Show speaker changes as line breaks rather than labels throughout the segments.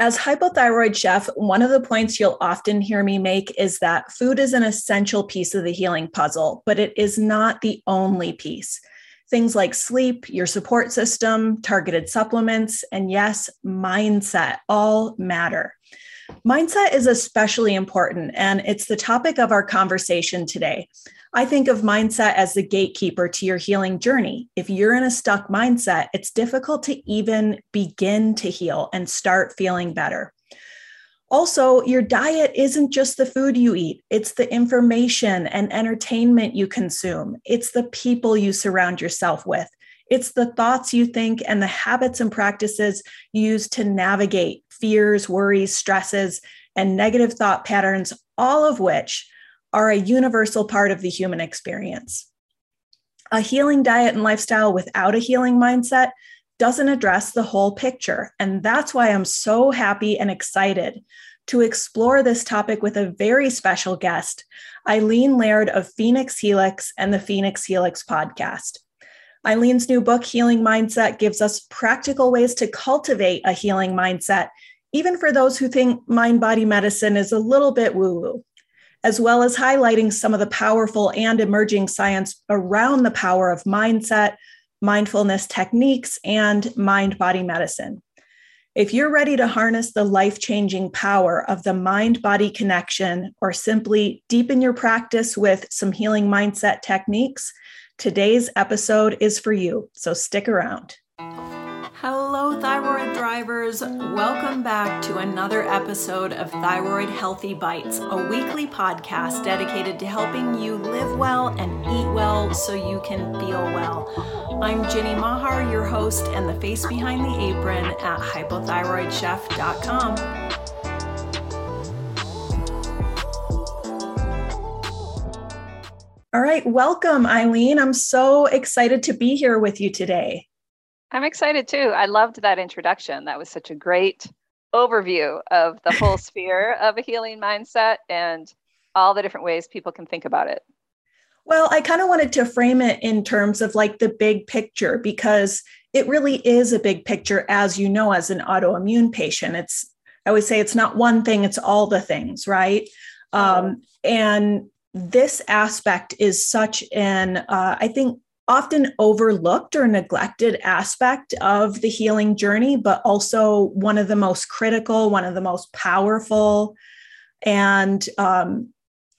As hypothyroid chef, one of the points you'll often hear me make is that food is an essential piece of the healing puzzle, but it is not the only piece. Things like sleep, your support system, targeted supplements, and yes, mindset all matter. Mindset is especially important, and it's the topic of our conversation today. I think of mindset as the gatekeeper to your healing journey. If you're in a stuck mindset, it's difficult to even begin to heal and start feeling better. Also, your diet isn't just the food you eat, it's the information and entertainment you consume, it's the people you surround yourself with. It's the thoughts you think and the habits and practices you use to navigate fears, worries, stresses, and negative thought patterns, all of which are a universal part of the human experience. A healing diet and lifestyle without a healing mindset doesn't address the whole picture. And that's why I'm so happy and excited to explore this topic with a very special guest, Eileen Laird of Phoenix Helix and the Phoenix Helix podcast. Eileen's new book, Healing Mindset, gives us practical ways to cultivate a healing mindset, even for those who think mind body medicine is a little bit woo woo as well as highlighting some of the powerful and emerging science around the power of mindset, mindfulness techniques, and mind body medicine. If you're ready to harness the life changing power of the mind body connection or simply deepen your practice with some healing mindset techniques, today's episode is for you. So stick around. Hello, thyroid drivers. Welcome back to another episode of Thyroid Healthy Bites, a weekly podcast dedicated to helping you live well and eat well so you can feel well. I'm Jenny Mahar, your host and the face behind the apron at hypothyroidchef.com. All right, welcome, Eileen. I'm so excited to be here with you today.
I'm excited too. I loved that introduction. That was such a great overview of the whole sphere of a healing mindset and all the different ways people can think about it.
Well, I kind of wanted to frame it in terms of like the big picture because it really is a big picture, as you know, as an autoimmune patient. It's, I always say it's not one thing, it's all the things, right? Um, and this aspect is such an, uh, I think, often overlooked or neglected aspect of the healing journey, but also one of the most critical, one of the most powerful, and um,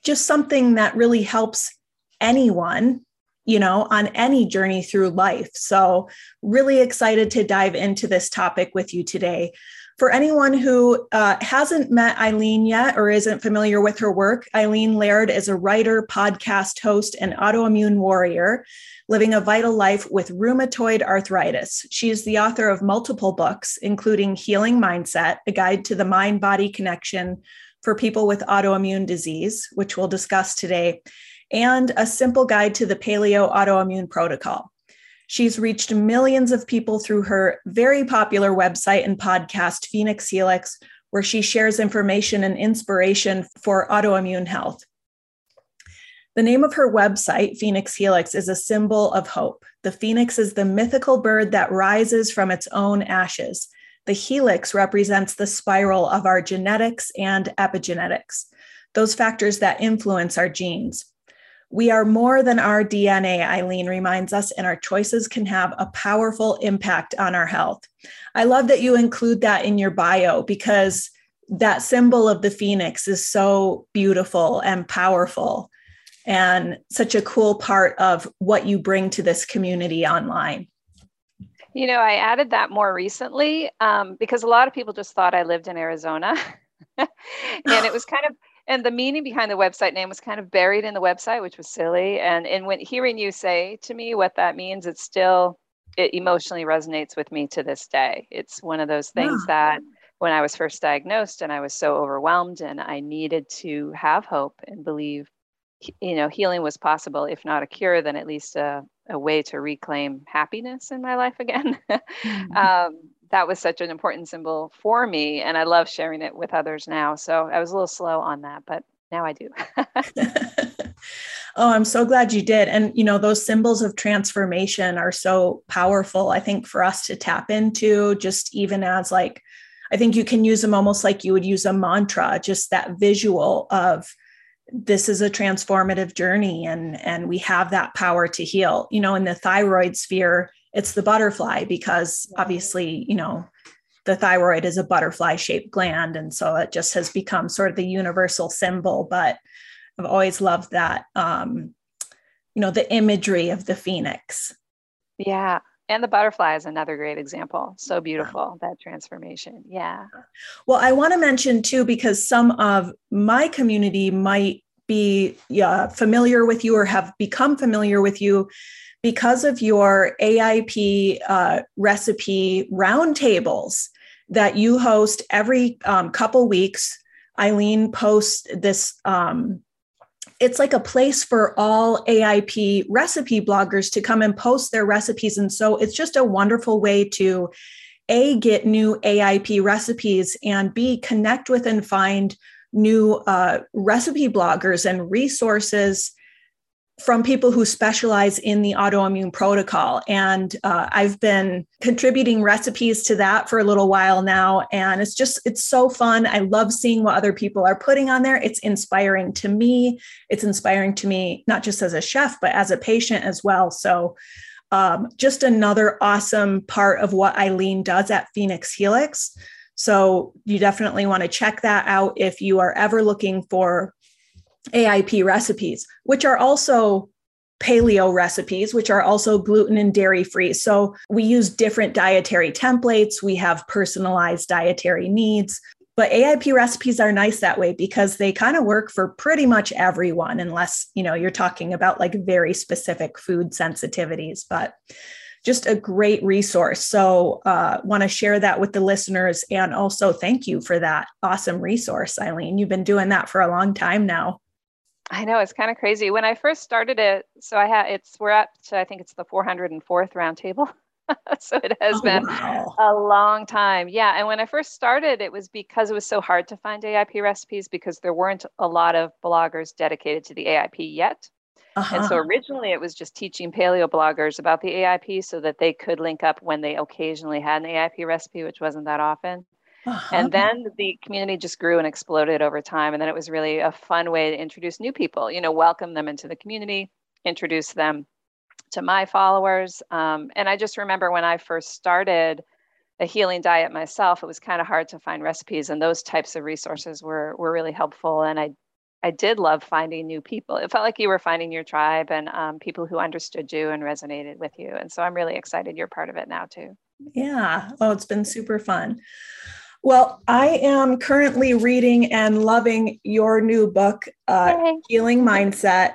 just something that really helps anyone you know on any journey through life. So really excited to dive into this topic with you today. For anyone who uh, hasn't met Eileen yet or isn't familiar with her work, Eileen Laird is a writer, podcast host, and autoimmune warrior living a vital life with rheumatoid arthritis. She is the author of multiple books, including Healing Mindset, a guide to the mind body connection for people with autoimmune disease, which we'll discuss today, and a simple guide to the paleo autoimmune protocol. She's reached millions of people through her very popular website and podcast, Phoenix Helix, where she shares information and inspiration for autoimmune health. The name of her website, Phoenix Helix, is a symbol of hope. The phoenix is the mythical bird that rises from its own ashes. The helix represents the spiral of our genetics and epigenetics, those factors that influence our genes. We are more than our DNA, Eileen reminds us, and our choices can have a powerful impact on our health. I love that you include that in your bio because that symbol of the phoenix is so beautiful and powerful and such a cool part of what you bring to this community online.
You know, I added that more recently um, because a lot of people just thought I lived in Arizona. and it was kind of and the meaning behind the website name was kind of buried in the website, which was silly. And and when hearing you say to me what that means, it still it emotionally resonates with me to this day. It's one of those things yeah. that when I was first diagnosed and I was so overwhelmed and I needed to have hope and believe, you know, healing was possible, if not a cure, then at least a, a way to reclaim happiness in my life again. mm-hmm. um, that was such an important symbol for me and i love sharing it with others now so i was a little slow on that but now i do
oh i'm so glad you did and you know those symbols of transformation are so powerful i think for us to tap into just even as like I think you can use them almost like you would use a mantra, just that visual of this is a transformative journey and and we have that power to heal. You know, in the thyroid sphere, it's the butterfly because obviously, you know, the thyroid is a butterfly shaped gland and so it just has become sort of the universal symbol, but I've always loved that um you know the imagery of the phoenix.
Yeah and the butterfly is another great example. So beautiful that transformation. Yeah.
Well i want to mention too because some of my community might be yeah, familiar with you or have become familiar with you because of your aip uh, recipe roundtables that you host every um, couple weeks. Eileen posts this um, it's like a place for all AIP recipe bloggers to come and post their recipes. And so it's just a wonderful way to A, get new AIP recipes and B, connect with and find new uh, recipe bloggers and resources from people who specialize in the autoimmune protocol. And uh, I've been contributing recipes to that for a little while now. And it's just, it's so fun. I love seeing what other people are putting on there. It's inspiring to me. It's inspiring to me, not just as a chef, but as a patient as well. So, um, just another awesome part of what Eileen does at Phoenix Helix. So, you definitely want to check that out if you are ever looking for AIP recipes, which are also paleo recipes, which are also gluten and dairy free. So we use different dietary templates, we have personalized dietary needs. But AIP recipes are nice that way because they kind of work for pretty much everyone, unless you know you're talking about like very specific food sensitivities. But just a great resource. So, uh, want to share that with the listeners, and also thank you for that awesome resource, Eileen. You've been doing that for a long time now.
I know it's kind of crazy. When I first started it, so I had it's we're up to I think it's the 404th roundtable. so it has oh, been wow. a long time. Yeah, and when I first started, it was because it was so hard to find AIP recipes because there weren't a lot of bloggers dedicated to the AIP yet. Uh-huh. And so uh-huh. originally it was just teaching paleo bloggers about the AIP so that they could link up when they occasionally had an AIP recipe, which wasn't that often. Uh-huh. And then the community just grew and exploded over time. And then it was really a fun way to introduce new people, you know, welcome them into the community, introduce them to my followers. Um, and I just remember when I first started a healing diet myself, it was kind of hard to find recipes, and those types of resources were were really helpful. And I I did love finding new people. It felt like you were finding your tribe and um, people who understood you and resonated with you. And so I'm really excited you're part of it now too.
Yeah. Oh, it's been super fun. Well, I am currently reading and loving your new book, uh, Healing Mindset.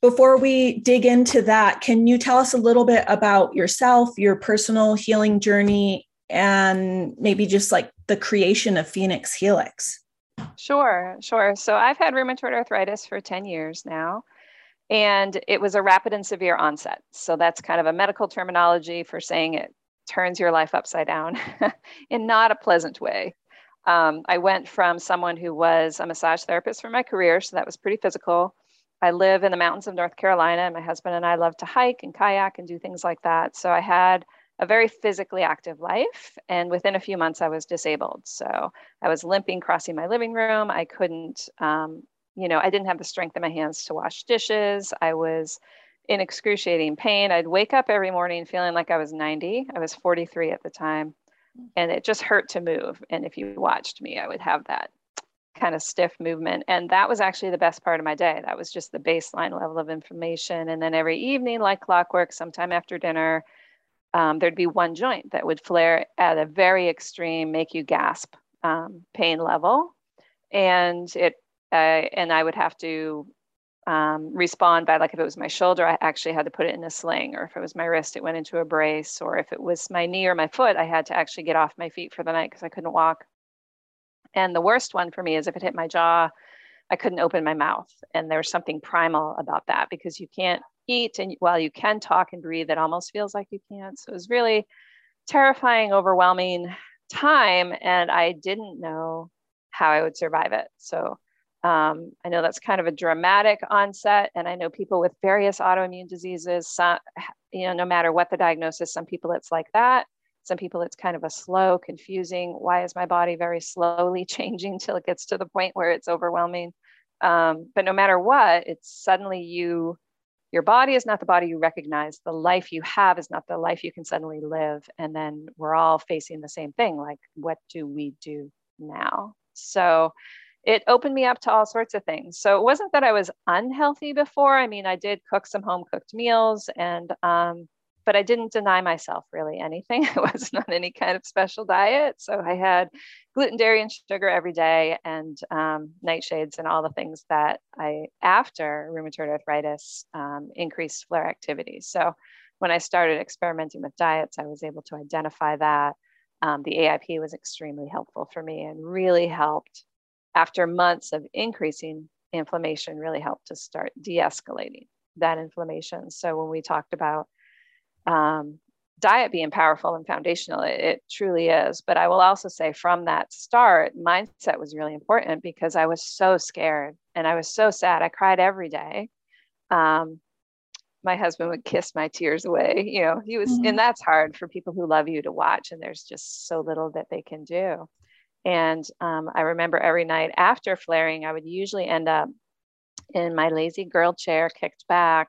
Before we dig into that, can you tell us a little bit about yourself, your personal healing journey, and maybe just like the creation of Phoenix Helix?
Sure, sure. So I've had rheumatoid arthritis for 10 years now, and it was a rapid and severe onset. So that's kind of a medical terminology for saying it turns your life upside down in not a pleasant way. Um, I went from someone who was a massage therapist for my career, so that was pretty physical. I live in the mountains of North Carolina, and my husband and I love to hike and kayak and do things like that. So I had a very physically active life. And within a few months, I was disabled. So I was limping crossing my living room. I couldn't, um, you know, I didn't have the strength in my hands to wash dishes. I was in excruciating pain. I'd wake up every morning feeling like I was 90. I was 43 at the time, and it just hurt to move. And if you watched me, I would have that kind of stiff movement. And that was actually the best part of my day. That was just the baseline level of inflammation. And then every evening, like clockwork, sometime after dinner, um, there'd be one joint that would flare at a very extreme, make you gasp um, pain level. And it, uh, and I would have to um, respond by like if it was my shoulder i actually had to put it in a sling or if it was my wrist it went into a brace or if it was my knee or my foot i had to actually get off my feet for the night because i couldn't walk. And the worst one for me is if it hit my jaw i couldn't open my mouth and there's something primal about that because you can't eat and while you can talk and breathe it almost feels like you can't. So it was really terrifying overwhelming time and i didn't know how i would survive it. So um, I know that's kind of a dramatic onset, and I know people with various autoimmune diseases. Some, you know, no matter what the diagnosis, some people it's like that. Some people, it's kind of a slow, confusing. Why is my body very slowly changing till it gets to the point where it's overwhelming? Um, but no matter what, it's suddenly you, your body is not the body you recognize. The life you have is not the life you can suddenly live. And then we're all facing the same thing like, what do we do now? So it opened me up to all sorts of things. So it wasn't that I was unhealthy before. I mean, I did cook some home cooked meals and, um, but I didn't deny myself really anything. It wasn't on any kind of special diet. So I had gluten, dairy, and sugar every day and um, nightshades and all the things that I, after rheumatoid arthritis, um, increased flare activity. So when I started experimenting with diets, I was able to identify that. Um, the AIP was extremely helpful for me and really helped after months of increasing inflammation, really helped to start de escalating that inflammation. So when we talked about um, diet being powerful and foundational, it, it, truly is. But I will also say from that start, mindset was really important because I was so scared and I was so sad. I cried every day. Um, my husband would kiss my tears away. You know, he was, mm-hmm. and that's hard for people who love you to watch, and there's just so little that they can do. And um, I remember every night after flaring, I would usually end up in my lazy girl chair, kicked back,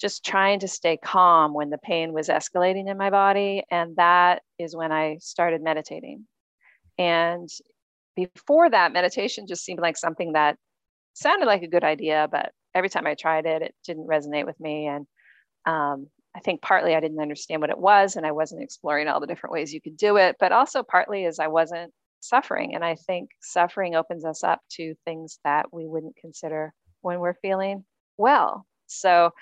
just trying to stay calm when the pain was escalating in my body. And that is when I started meditating. And before that, meditation just seemed like something that sounded like a good idea, but every time I tried it, it didn't resonate with me. And um, I think partly I didn't understand what it was and I wasn't exploring all the different ways you could do it, but also partly is I wasn't suffering. And I think suffering opens us up to things that we wouldn't consider when we're feeling well. So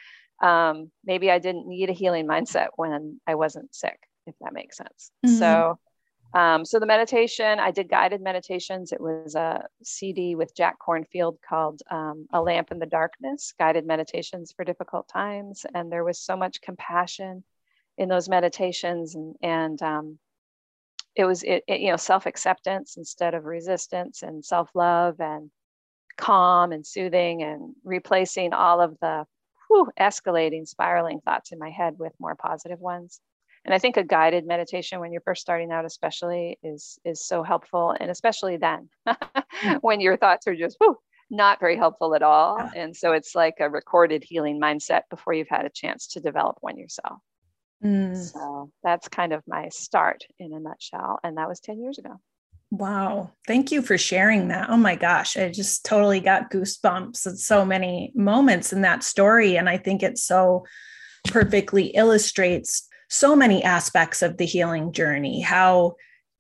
um, maybe I didn't need a healing mindset when I wasn't sick, if that makes sense. Mm-hmm. So, um, so the meditation, I did guided meditations. It was a CD with Jack Kornfield called um, "A Lamp in the Darkness: Guided Meditations for Difficult Times," and there was so much compassion in those meditations, and, and um, it was it, it, you know self-acceptance instead of resistance and self-love and calm and soothing and replacing all of the whew, escalating spiraling thoughts in my head with more positive ones. And i think a guided meditation when you're first starting out especially is is so helpful and especially then mm. when your thoughts are just whew, not very helpful at all. And so it's like a recorded healing mindset before you've had a chance to develop one yourself Mm. So that's kind of my start in a nutshell. And that was 10 years ago.
Wow. Thank you for sharing that. Oh my gosh. I just totally got goosebumps at so many moments in that story. And I think it so perfectly illustrates so many aspects of the healing journey, how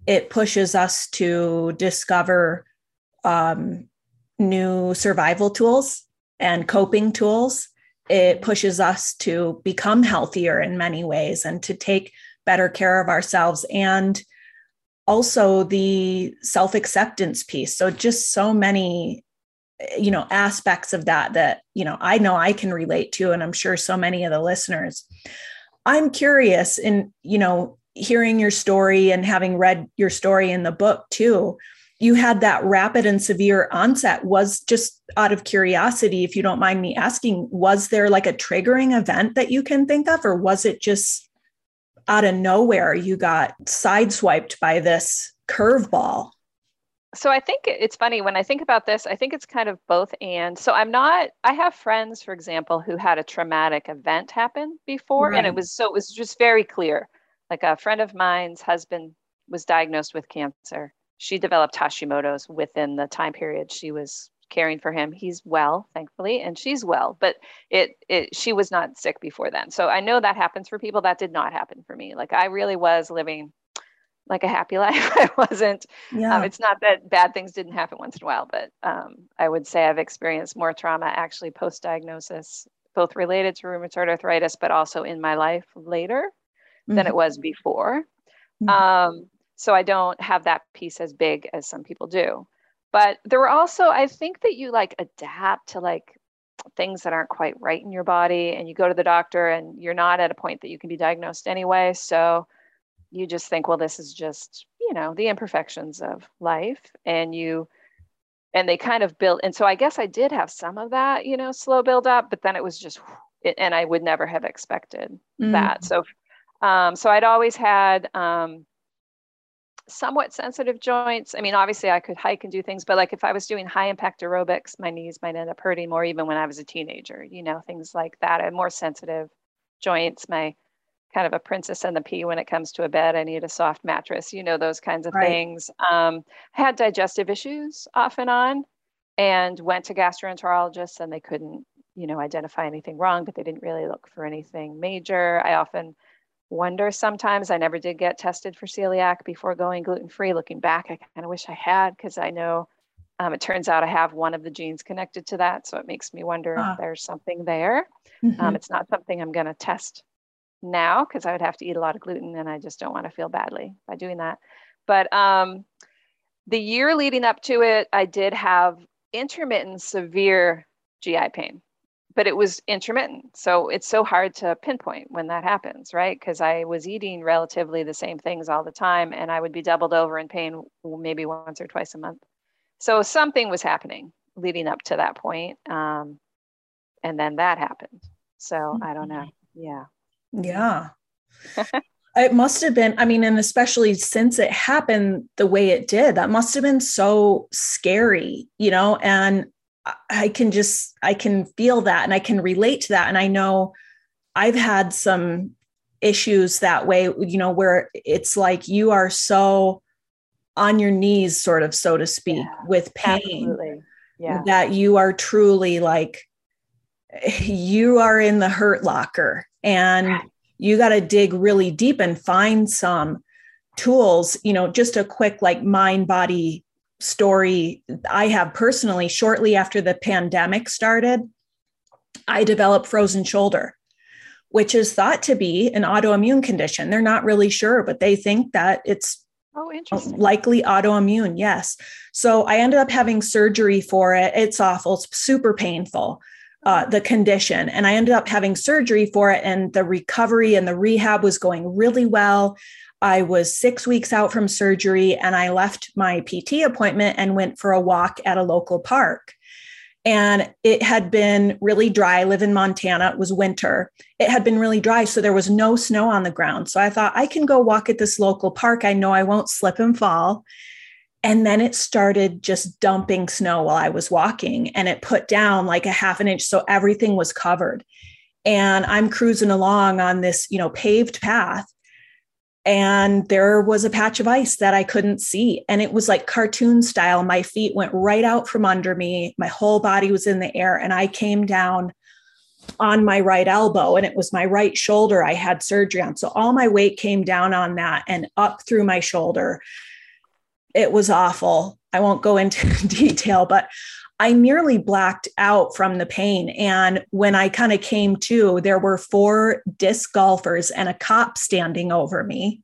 it pushes us to discover um, new survival tools and coping tools it pushes us to become healthier in many ways and to take better care of ourselves and also the self-acceptance piece. So just so many you know aspects of that that you know i know i can relate to and i'm sure so many of the listeners. I'm curious in you know hearing your story and having read your story in the book too you had that rapid and severe onset was just out of curiosity if you don't mind me asking was there like a triggering event that you can think of or was it just out of nowhere you got sideswiped by this curveball?
So i think it's funny when i think about this i think it's kind of both and. So i'm not i have friends for example who had a traumatic event happen before right. and it was so it was just very clear. Like a friend of mine's husband was diagnosed with cancer she developed Hashimoto's within the time period she was caring for him. He's well, thankfully, and she's well, but it, it she was not sick before then. So I know that happens for people. That did not happen for me. Like I really was living like a happy life. I wasn't. Um, yeah. Um, it's not that bad things didn't happen once in a while, but um, I would say I've experienced more trauma actually post diagnosis, both related to rheumatoid arthritis, but also in my life later mm-hmm. than it was before. Mm-hmm. Um, so I don't have that piece as big as some people do. But there were also, I think that you like adapt to like things that aren't quite right in your body and you go to the doctor and you're not at a point that you can be diagnosed anyway. So you just think, well, this is just, you know, the imperfections of life. And you, and they kind of build. And so I guess I did have some of that, you know, slow build up, but then it was just, and I would never have expected mm. that. So Um, so I'd always had um, somewhat sensitive joints. I mean, obviously I could hike and do things, but like if I was doing high impact aerobics, my knees might end up hurting more even when I was a teenager, you know, things like that. I more sensitive joints. My kind of a princess and the pea when it comes to a bed. I need a soft mattress, you know, those kinds of right. things. Um, I had digestive issues off and on and went to gastroenterologists and they couldn't, you know, identify anything wrong, but they didn't really look for anything major. I often wonder sometimes I never did get tested for celiac before going gluten free. Looking back, I kind of wish I had because I know um, it turns out I have one of the genes connected to that. So it makes me wonder if there's something there. Um, mm-hmm. Um, it's not something I'm going to test now because I would have to eat a lot of gluten and I just don't want to feel badly by doing that. But um, the year leading up to it, I did have intermittent severe GI pain but it was intermittent. So it's so hard to pinpoint when that happens, right? Because I was eating relatively the same things all the time and I would be doubled over in pain maybe once or twice a month. So something was happening leading up to that point. Um, and then that happened. So I don't know. Yeah.
Yeah. it must have been, I mean, and especially since it happened the way it did, that must have been so scary, you know? And I can just I can feel that and I can relate to that. And I know I've had some issues that way you know where it's like you are so on your knees sort of so to speak yeah, with pain yeah. that you are truly like you are in the hurt locker and you got to dig really deep and find some tools you know just a quick like mind body story I have personally, shortly after the pandemic started, I developed frozen shoulder, which is thought to be an autoimmune condition. They're not really sure, but they think that it's
Oh, interesting.
Likely autoimmune, yes. So I ended up having surgery for it. It's awful, it's super painful, uh, the condition. And I ended up having surgery for it, and the recovery and the rehab was going really well. I was six weeks out from surgery and I left my PT appointment and went for a walk at a local park. And it had been really dry. I live in Montana. It was winter. It had been really dry. So there was no snow on the ground. So I thought I can go walk at this local park. I know I won't slip and fall. And then it started just dumping snow while I was walking and it put down like a half an inch. So everything was covered. And I'm cruising along on this, you know, paved path and there was a patch of ice that I couldn't see. And it was like cartoon style. My feet went right out from under me. My whole body was in the air. And I came down on my right elbow, and it was my right shoulder I had surgery on. So all my weight came down on that and up through my shoulder. It was awful. I won't go into detail, but I nearly blacked out from the pain. And when I kind of came to, there were four disc golfers and a cop standing over me.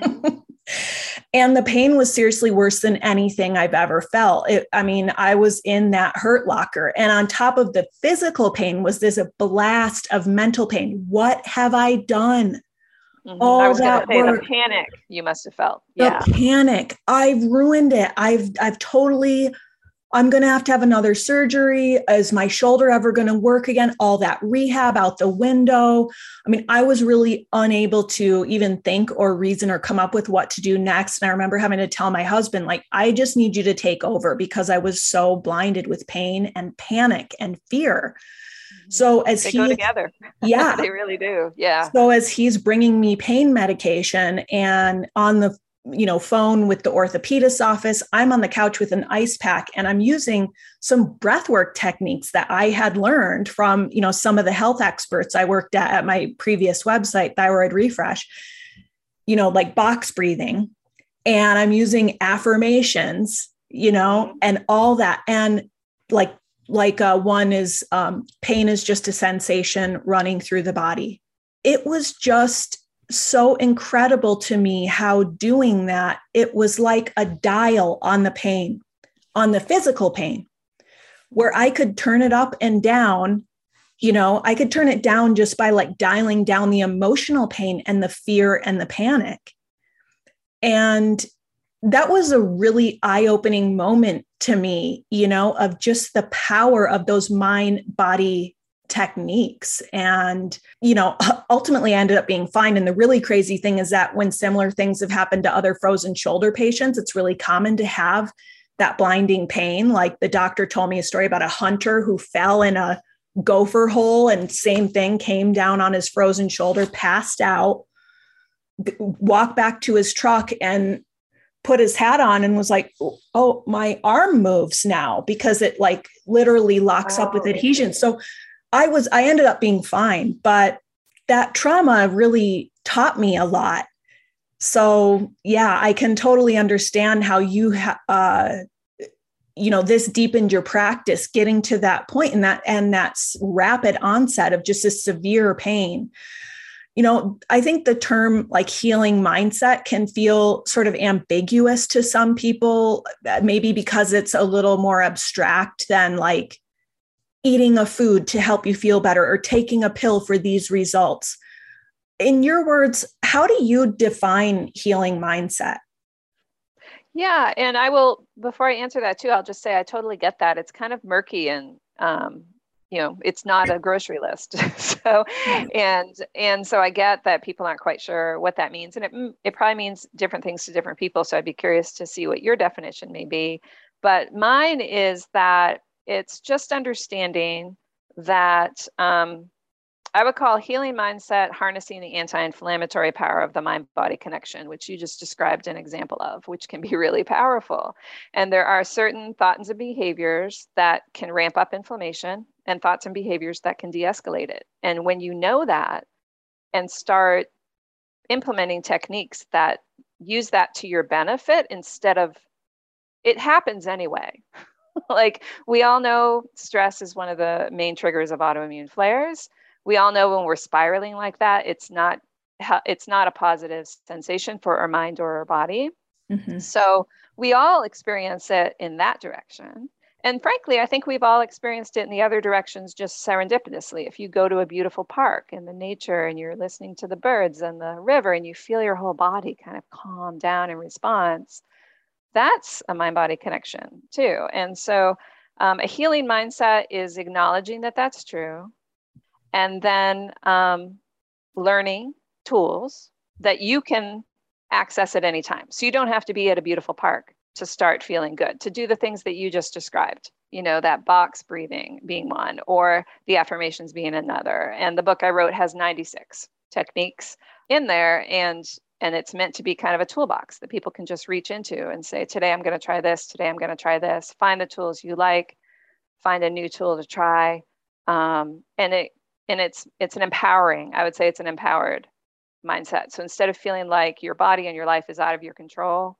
and the pain was seriously worse than anything I've ever felt. It, I mean, I was in that hurt locker. And on top of the physical pain was this a blast of mental pain. What have I done?
Mm-hmm. All I was that say work, the panic you must have felt.
Yeah. The panic. I've ruined it. I've I've totally I'm going to have to have another surgery. Is my shoulder ever going to work again? All that rehab out the window. I mean, I was really unable to even think or reason or come up with what to do next. And I remember having to tell my husband, like, I just need you to take over because I was so blinded with pain and panic and fear. Mm-hmm. So as
they
he
go together,
yeah,
they really do. Yeah.
So as he's bringing me pain medication, and on the you know phone with the orthopedist's office. I'm on the couch with an ice pack and i'm using some breath work techniques that i had learned from you know some of the health experts i worked at at my previous website thyroid refresh you know like box breathing. And i'm using affirmations you know and all that. And like like uh, one is um, pain is just a sensation running through the body. It was just so incredible to me how doing that, it was like a dial on the pain, on the physical pain, where I could turn it up and down. You know, I could turn it down just by like dialing down the emotional pain and the fear and the panic. And that was a really eye opening moment to me, you know, of just the power of those mind body techniques. And you know ultimately I ended up being fine. And the really crazy thing is that when similar things have happened to other frozen shoulder patients it's really common to have that blinding pain. Like the doctor told me a story about a hunter who fell in a gopher hole and same thing came down on his frozen shoulder passed out walked back to his truck and put his hat on and was like oh my arm moves now because it like literally locks up with adhesion. So i was i ended up being fine but that trauma really taught me a lot. So yeah i can totally understand how you ha- uh, you know this deepened your practice getting to that point and that and that's rapid onset of just a severe pain. You know i think the term like healing mindset can feel sort of ambiguous to some people uh, maybe because it's a little more abstract than like eating a food to help you feel better or taking a pill for these results in your words how do you define healing mindset
yeah, and I will before I answer that too, I'll just say I totally get that. It's kind of murky and um, you know, it's not a grocery list. so and and so I get that people aren't quite sure what that means, and it mm, it probably means different things to different people. So I'd be curious to see what your definition may be. But mine is that it's just understanding that um, I would call healing mindset harnessing the anti inflammatory power of the mind body connection, which you just described an example of, which can be really powerful. And there are certain thoughts and behaviors that can ramp up inflammation and thoughts and behaviors that can de escalate it. And when you know that and start implementing techniques that use that to your benefit instead of it happens anyway. like we all know stress is one of the main triggers of autoimmune flares we all know when we're spiraling like that, it's not it's not a positive sensation for our mind or our body. Mm-hmm. So we all experience it in that direction. And frankly, I think we've all experienced it in the other directions just serendipitously. If you go to a beautiful park in the nature and you're listening to the birds and the river and you feel your whole body kind of calm down in response, that's a mind body connection too. And so um, a healing mindset is acknowledging that that's true, and then um, learning tools that you can access at any time. So you don't have to be at a beautiful park to start feeling good, to do the things that you just described, you know, that box breathing being one, or the affirmations being another. And the book I wrote has 96 techniques in there. And and it's meant to be kind of a toolbox that people can just reach into and say, today I'm going to try this, today I'm going to try this. Find the tools you like, find a new tool to try. Um, and it and it's it's an empowering i would say it's an empowered mindset so instead of feeling like your body and your life is out of your control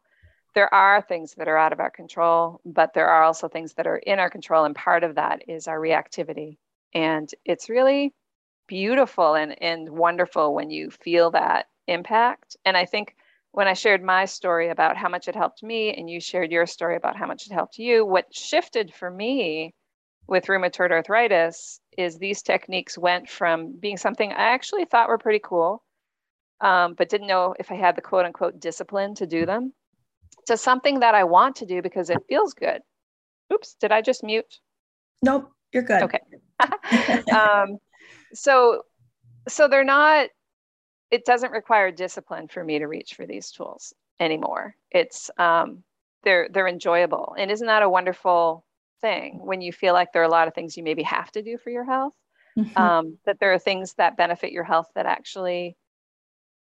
there are things that are out of our control but there are also things that are in our control and part of that is our reactivity and it's really beautiful and, and wonderful when you feel that impact and i think when i shared my story about how much it helped me and you shared your story about how much it helped you what shifted for me with rheumatoid arthritis is these techniques went from being something I actually thought were pretty cool, um, but didn't know if I had the quote unquote discipline to do them, to something that I want to do because it feels good. Oops, did I just mute?
Nope, you're good.
Okay. um, so, so they're not. It doesn't require discipline for me to reach for these tools anymore. It's um, they're they're enjoyable, and isn't that a wonderful thing when you feel like there are a lot of things you maybe have to do for your health mm-hmm. um, that there are things that benefit your health that actually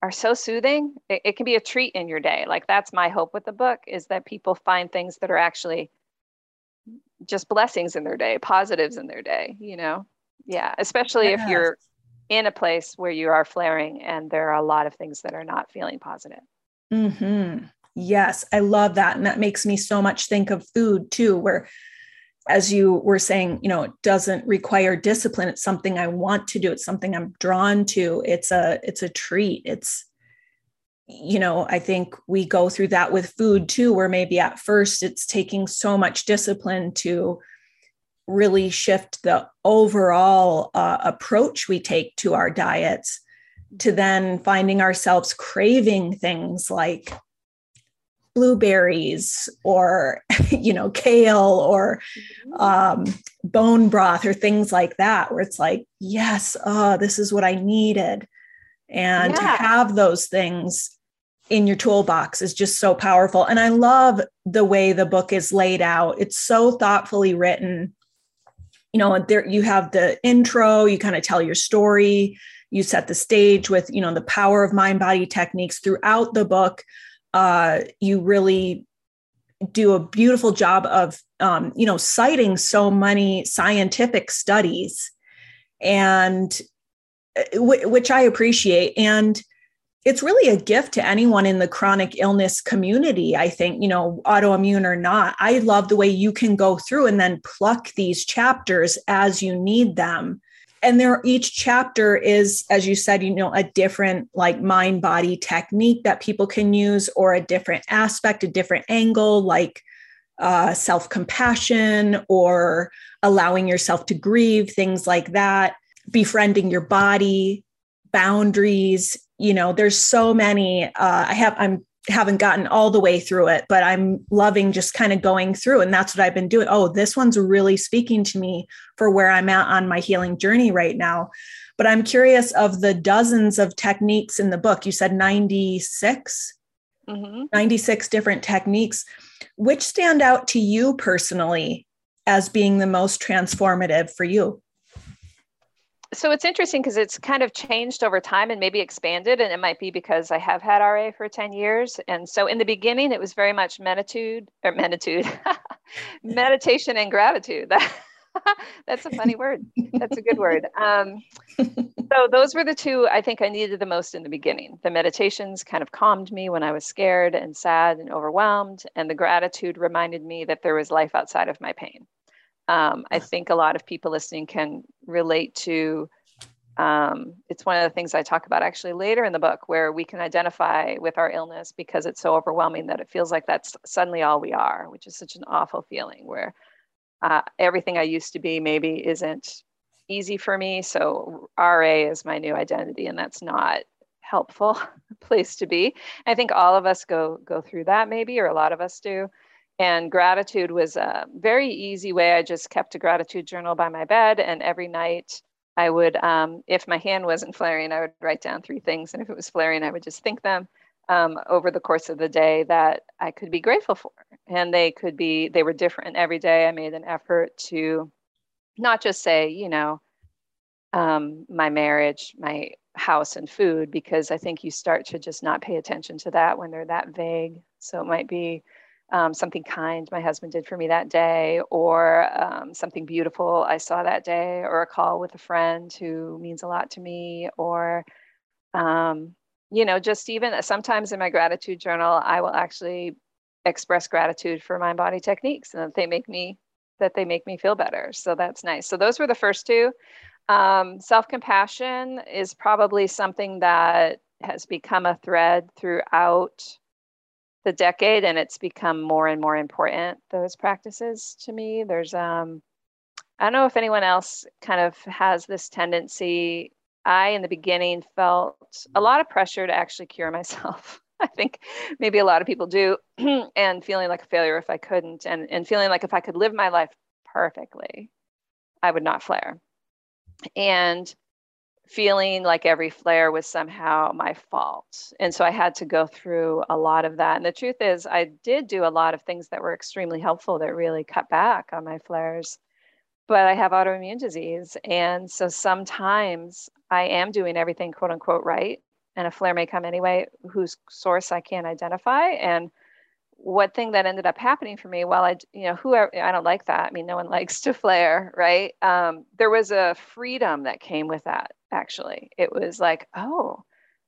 are so soothing it, it, can be a treat in your day like that's my hope with the book is that people find things that are actually just blessings in their day positives in their day you know yeah especially yes. if you're in a place where you are flaring and there are a lot of things that are not feeling positive
mm-hmm. yes i love that and that makes me so much think of food too where as you were saying, you know, it doesn't require discipline. It's something I want to do. It's something I'm drawn to. It's a it's a treat. It's you know, I think we go through that with food too, where maybe at first it's taking so much discipline to really shift the overall uh, approach we take to our diets to then finding ourselves craving things like blueberries or you know kale or mm-hmm. um, bone broth or things like that where it's like yes oh this is what i needed and yeah. to have those things in your toolbox is just so powerful and i love the way the book is laid out it's so thoughtfully written you know there you have the intro you kind of tell your story. You set the stage with you know the power of mind body techniques throughout the book. Uh, you really do a beautiful job of um, you know citing so many scientific studies. And uh, which i appreciate. And it's really a gift to anyone in the chronic illness community i think you know autoimmune or not. I love the way you can go through and then pluck these chapters as you need them. And there each chapter is as you said you know a different like mind body technique that people can use or a different aspect a different angle like uh, self compassion or allowing yourself to grieve things like that befriending your body boundaries you know there's so many uh, i have i'm haven't gotten all the way through it, but I'm loving just kind of going through. And that's what I've been doing. Oh, this one's really speaking to me for where I'm at on my healing journey right now. But I'm curious of the dozens of techniques in the book. You said 96, mm-hmm. 96 different techniques. Which stand out to you personally as being the most transformative for you?
So it's interesting because it's kind of changed over time and maybe expanded and it might be because i have had ra for 10 years. And so in the beginning it was very much meditude or meditude meditation and gratitude. That's a funny word. That's a good word. Um, so those were the two i think i needed the most in the beginning. The meditations kind of calmed me when i was scared and sad and overwhelmed and the gratitude reminded me that there was life outside of my pain. Um, I think a lot of people listening can relate to. Um, it's one of the things I talk about actually later in the book, where we can identify with our illness because it's so overwhelming that it feels like that's suddenly all we are, which is such an awful feeling where uh, everything I used to be maybe isn't easy for me. So RA is my new identity, and that's not helpful place to be. I think all of us go go through that maybe, or a lot of us do. And gratitude was a very easy way. I just kept a gratitude journal by my bed, and every night I would, um, if my hand wasn't flaring, I would write down three things, and if it was flaring, I would just think them um, over the course of the day that I could be grateful for. And they could be, they were different every day. I made an effort to not just say, you know, um, my marriage, my house, and food, because I think you start to just not pay attention to that when they're that vague. So it might be um, something kind my husband did for me that day, or um, something beautiful I saw that day, or a call with a friend who means a lot to me, or, um, you know, just even sometimes in my gratitude journal, I will actually express gratitude for mind body techniques and that they make me that they make me feel better so that's nice. So those were the first two. Um, self-compassion is probably something that has become a thread throughout the decade and it's become more and more important those practices to me. There's um i don't know if anyone else kind of has this tendency. I in the beginning felt a lot of pressure to actually cure myself. I think maybe a lot of people do and feeling like a failure if i couldn't and and feeling like if i could live my life perfectly i would not flare. And feeling like every flare was somehow my fault. And so I had to go through a lot of that. And the truth is, I did do a lot of things that were extremely helpful that really cut back on my flares. But I have autoimmune disease. And so sometimes I am doing everything quote unquote right. And a flare may come anyway, whose source I can't identify. And one thing that ended up happening for me while i you know who i don't like that i mean no one likes to flare right um, there was a freedom that came with that actually it was like oh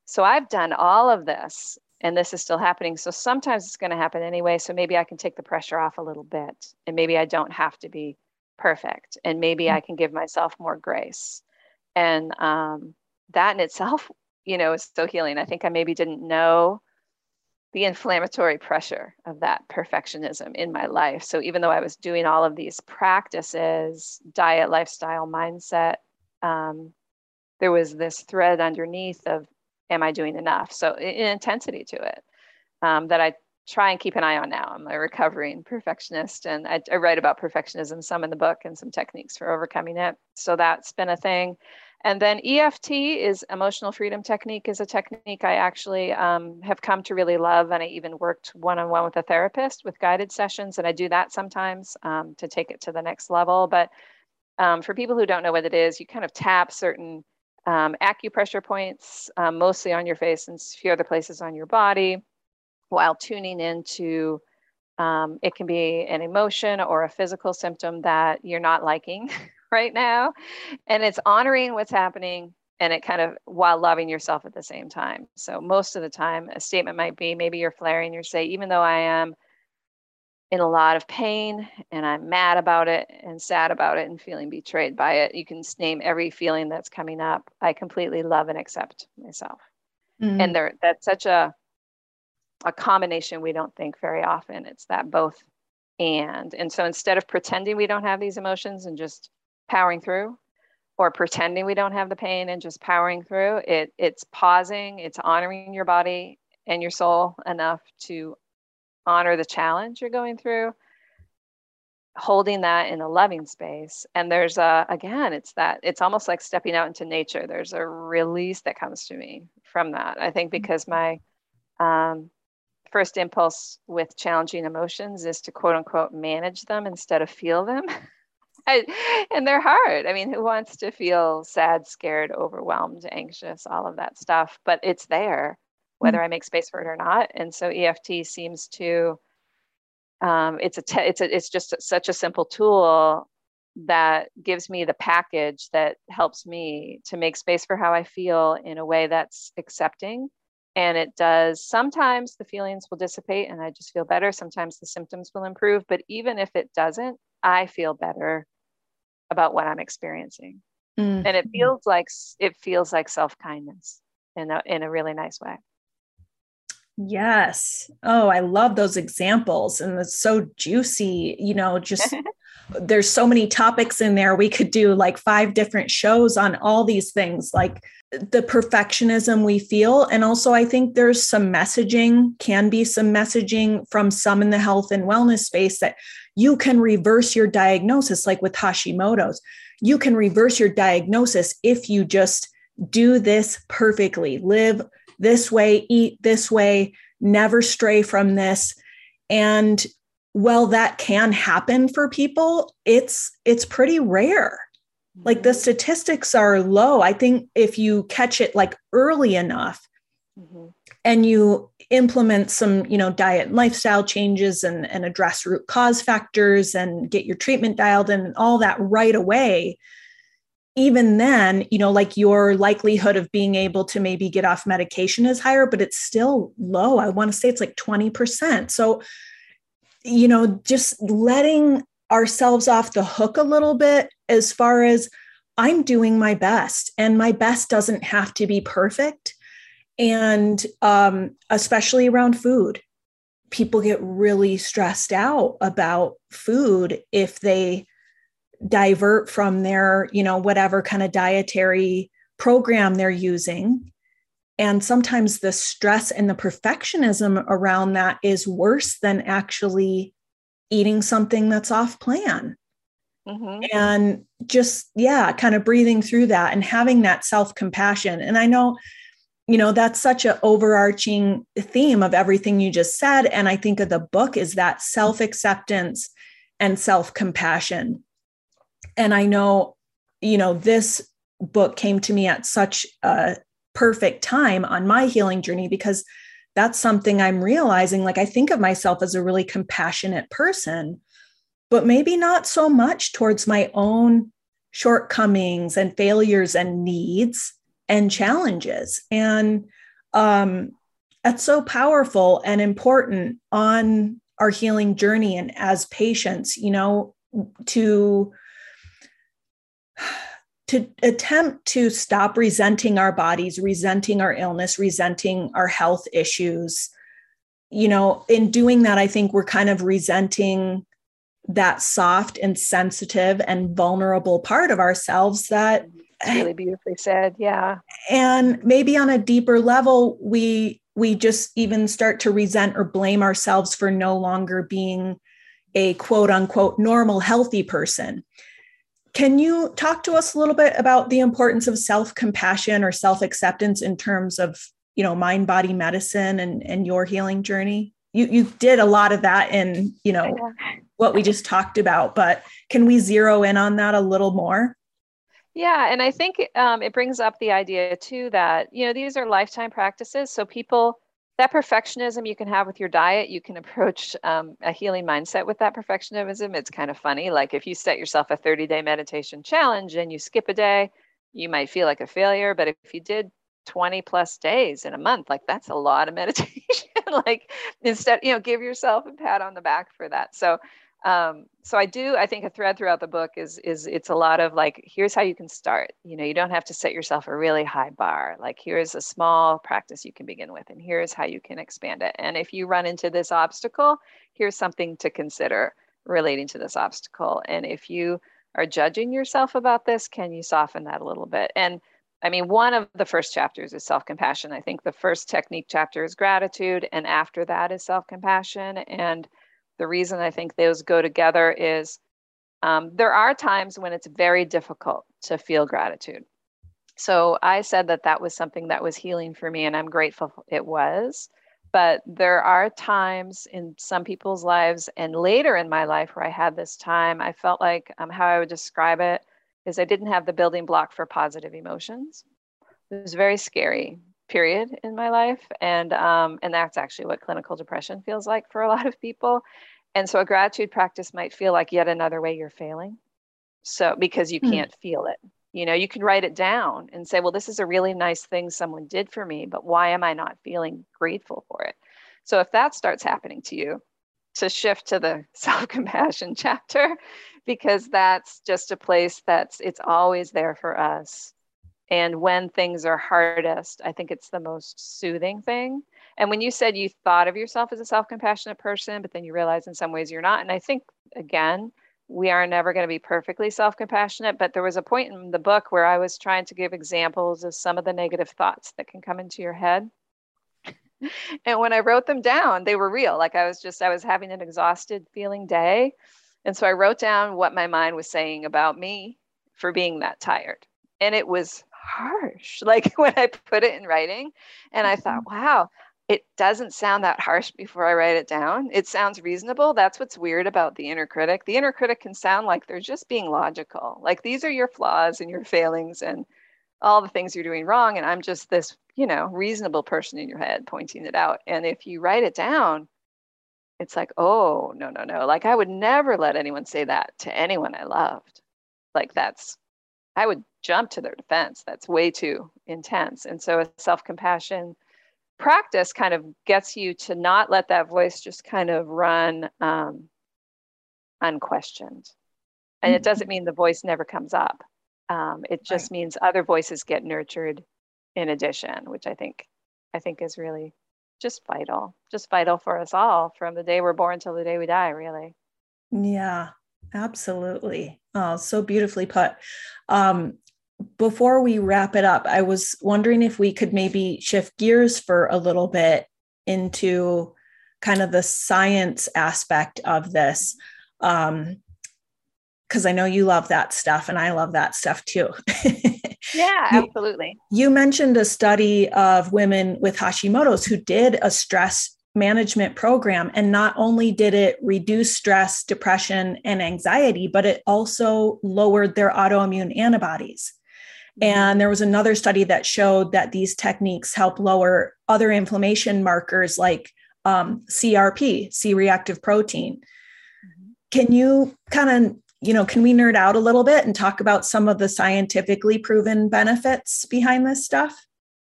so i've done all of this and this is still happening so sometimes it's going to happen anyway so maybe i can take the pressure off a little bit and maybe i don't have to be perfect and maybe mm-hmm. i can give myself more grace and um, that in itself you know is so healing i think i maybe didn't know the inflammatory pressure of that perfectionism in my life. So even though I was doing all of these practices, diet, lifestyle, mindset, um, there was this thread underneath of, am I doing enough? So an intensity to it um, that I try and keep an eye on now. I'm a recovering perfectionist, and I, I, write about perfectionism some in the book and some techniques for overcoming it. So that's been a thing. And then EFT is emotional freedom technique is a technique I actually um, have come to really love, and I even worked one on one with a therapist with guided sessions, and I do that sometimes um, to take it to the next level. But um, for people who don't know what it is, you kind of tap certain um, acupressure points, um, mostly on your face and a few other places on your body while tuning into um, it can be an emotion or a physical symptom that you're not liking right now. And it's honoring what's happening and it kind of while loving yourself at the same time. So most of the time, a statement might be maybe you're flaring, you say, even though I am in a lot of pain and I'm mad about it and sad about it and feeling betrayed by it, you can name every feeling that's coming up. I completely love and accept myself. Mm-hmm. And there that's such a a combination we don't think very often. It's that both and. And so instead of pretending we don't have these emotions and just powering through, or pretending we don't have the pain and just powering through, it it's pausing, it's honoring your body and your soul enough to honor the challenge you're going through holding that in a loving space and there's a again it's that it's almost like stepping out into nature there's a release that comes to me from that i think because my um, first impulse with challenging emotions is to quote unquote manage them instead of feel them. and they're hard. I mean, who wants to feel sad, scared, overwhelmed, anxious, all of that stuff? But it's there, whether mm-hmm. I make space for it or not. And so EFT seems to, um, it's a, te- it's a, it's just such a simple tool that gives me the package that helps me to make space for how I feel in a way that's accepting and it does sometimes the feelings will dissipate and i just feel better sometimes the symptoms will improve but even if it doesn't i feel better about what i'm experiencing mm-hmm. and it feels like it feels like self-kindness in a, in a really nice way
yes oh i love those examples and it's so juicy you know just there's so many topics in there we could do like five different shows on all these things like the perfectionism we feel. And also, I think there's some messaging, can be some messaging from some in the health and wellness space that you can reverse your diagnosis, like with Hashimoto's. You can reverse your diagnosis if you just do this perfectly, live this way, eat this way, never stray from this. And well, that can happen for people, it's it's pretty rare like the statistics are low i think if you catch it like early enough mm-hmm. and you implement some you know diet and lifestyle changes and, and address root cause factors and get your treatment dialed in and all that right away even then you know like your likelihood of being able to maybe get off medication is higher but it's still low. I want to say it's like 20% so you know just letting ourselves off the hook a little bit as far as I'm doing my best, and my best doesn't have to be perfect. And um, especially around food, people get really stressed out about food if they divert from their, you know, whatever kind of dietary program they're using. And sometimes the stress and the perfectionism around that is worse than actually eating something that's off plan. Mm-hmm. And just, yeah, kind of breathing through that and having that self compassion. And I know, you know, that's such an overarching theme of everything you just said. And I think of the book is that self acceptance and self compassion. And I know, you know, this book came to me at such a perfect time on my healing journey because that's something I'm realizing. Like, I think of myself as a really compassionate person, but maybe not so much towards my own shortcomings and failures and needs and challenges. And um, that's so powerful and important on our healing journey and as patients, you know, to to attempt to stop resenting our bodies, resenting our illness, resenting our health issues. You know, in doing that, I think we're kind of resenting that soft and sensitive and vulnerable part of ourselves that
it's really beautifully said. Yeah.
And maybe on a deeper level, we we just even start to resent or blame ourselves for no longer being a quote unquote normal, healthy person. Can you talk to us a little bit about the importance of self compassion or self acceptance in terms of you know mind body medicine and and your healing journey? You you did a lot of that in you know what we just talked about, but can we zero in on that a little more?
Yeah, and I think um, it brings up the idea too that you know these are lifetime practices. So people that perfectionism you can have with your diet, you can approach um, a healing mindset with that perfectionism. It's kind of funny. Like if you set yourself a 30 day meditation challenge and you skip a day, you might feel like a failure. But if you did 20 plus days in a month, like that's a lot of meditation. like instead, you know, give yourself a pat on the back for that. So um, so i do i think a thread throughout the book is is it's a lot of like here's how you can start. You know you don't have to set yourself a really high bar. Like here's a small practice you can begin with and here's how you can expand it. And if you run into this obstacle here's something to consider relating to this obstacle. And if you are judging yourself about this can you soften that a little bit? And I mean, one of the first chapters is self compassion. I think the first technique chapter is gratitude, and after that is self compassion. And the reason I think those go together is um, there are times when it's very difficult to feel gratitude. So I said that that was something that was healing for me, and I'm grateful it was. But there are times in some people's lives and later in my life where I had this time, I felt like um, how I would describe it is I didn't have the building block for positive emotions. It was very scary period in my life and um, and that's actually what clinical depression feels like for a lot of people and so a gratitude practice might feel like yet another way you're failing so because you hmm. can't mm. feel it you know you can write it down and say well this is a really nice thing someone did for me but why am i not feeling grateful for it so if that starts happening to you to shift to the self-compassion chapter because that's just a place that's it's always there for us and when things are hardest, I think it's the most soothing thing. And when you said you thought of yourself as a self compassionate person, but then you realize in some ways you're not. And I think, again, we are never going to be perfectly self compassionate, but there was a point in the book where I was trying to give examples of some of the negative thoughts that can come into your head. and when I wrote them down, they were real. Like I was just, I was having an exhausted feeling day. And so I wrote down what my mind was saying about me for being that tired. And it was harsh like when i put it in writing. And i thought mm-hmm. wow it doesn't sound that harsh before i write it down. It sounds reasonable. That's what's weird about the inner critic. The inner critic can sound like they're just being logical. Like these are your flaws and your failings and all the things you're doing wrong and i'm just this you know reasonable person in your head pointing it out. And if you write it down it's like oh no no no. Like i would never let anyone say that to anyone i loved. Like that's I would jump to their defense. That's way too intense. And so a self compassion practice kind of gets you to not let that voice just kind of run um, unquestioned. And it doesn't mean the voice never comes up. Um, it just right. means other voices get nurtured in addition, which I think I think is really just vital, just vital for us all from the day we're born till the day we die, really.
Yeah, absolutely. Oh, so beautifully put. Um, before we wrap it up, I was wondering if we could maybe shift gears for a little bit into kind of the science aspect of this. Um, because I know you love that stuff and I love that stuff too.
yeah, absolutely.
You, you mentioned a study of women with Hashimoto's who did a stress management program. And not only did it reduce stress, depression, and anxiety, but it also lowered their autoimmune antibodies. Mm-hmm. And there was another study that showed that these techniques help lower other inflammation markers like um, CRP, C reactive protein. Mm-hmm. Can you kind of, you know, can we nerd out a little bit and talk about some of the scientifically proven benefits behind this stuff?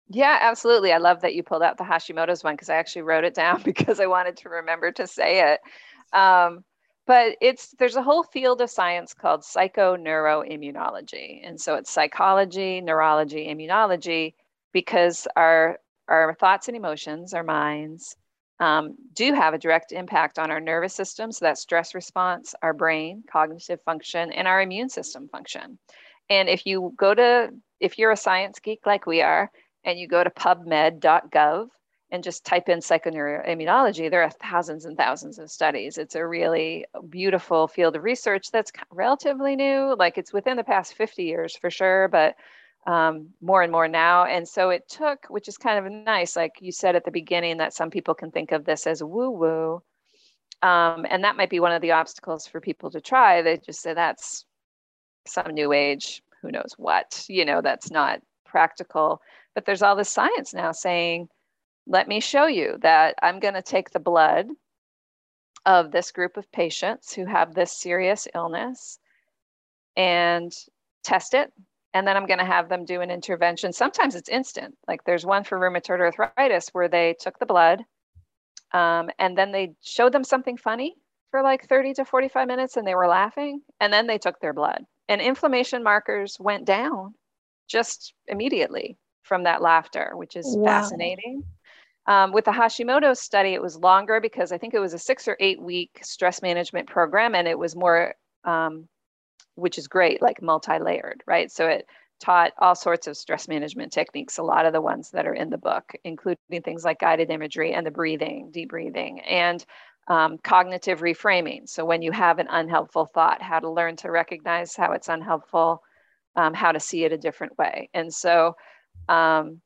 Yeah, absolutely. I love that you pulled out the Hashimoto's one because I actually wrote it down because I wanted to remember to say it. Um, but it's there's a whole field of science called psychoneuroimmunology, and so it's psychology, neurology, immunology, because our our thoughts and emotions, our minds, um, do have a direct impact on our nervous system, so that stress response, our brain, cognitive function, and our immune system function. And if you go to if you're a science geek like we are, and you go to pubmed.gov and just type in psychoneuroimmunology, there are thousands and thousands of studies. It's a really beautiful field of research that's relatively new. Like it's within the past 50 years for sure, but um, more and more now. And so it took, which is kind of nice, like you said at the beginning, that some people can think of this as woo woo. Um, and that might be one of the obstacles for people to try. They just say that's some new age, who knows what, you know, that's not practical. But there's all this science now saying, let me show you that I'm going to take the blood of this group of patients who have this serious illness and test it. And then I'm going to have them do an intervention. Sometimes it's instant. Like there's one for rheumatoid arthritis where they took the blood um, and then they showed them something funny for like 30 to 45 minutes and they were laughing. And then they took their blood. And inflammation markers went down just immediately from that laughter, which is wow. fascinating. Um, with the Hashimoto study, it was longer because I think it was a six or eight week stress management program, and it was more, um, which is great, like multi layered, right? So it taught all sorts of stress management techniques, a lot of the ones that are in the book, including things like guided imagery and the breathing, deep breathing, and um, cognitive reframing. So when you have an unhelpful thought, how to learn to recognize how it's unhelpful, um, how to see it a different way. And so um,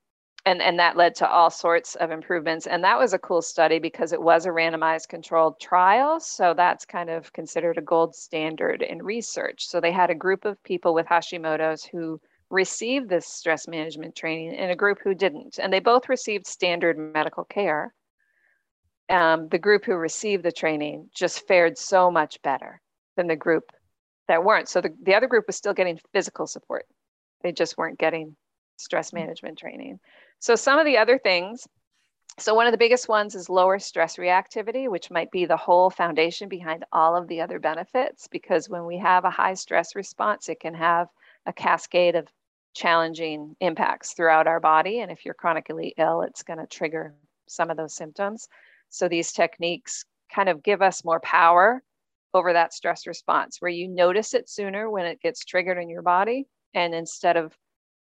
and, and that led to all sorts of improvements. And that was a cool study because it was a randomized controlled trial. So that's kind of considered a gold standard in research. So they had a group of people with Hashimoto's who received this stress management training and a group who didn't. And they both received standard medical care. Um, the group who received the training just fared so much better than the group that weren't. So the, the other group was still getting physical support. They just weren't getting stress management training. So some of the other things, so one of the biggest ones is lower stress reactivity, which might be the whole foundation behind all of the other benefits, because when we have a high stress response, it can have a cascade of challenging impacts throughout our body. And if you're chronically ill, it's going to trigger some of those symptoms. So these techniques kind of give us more power over that stress response where you notice it sooner when it gets triggered in your body. And instead of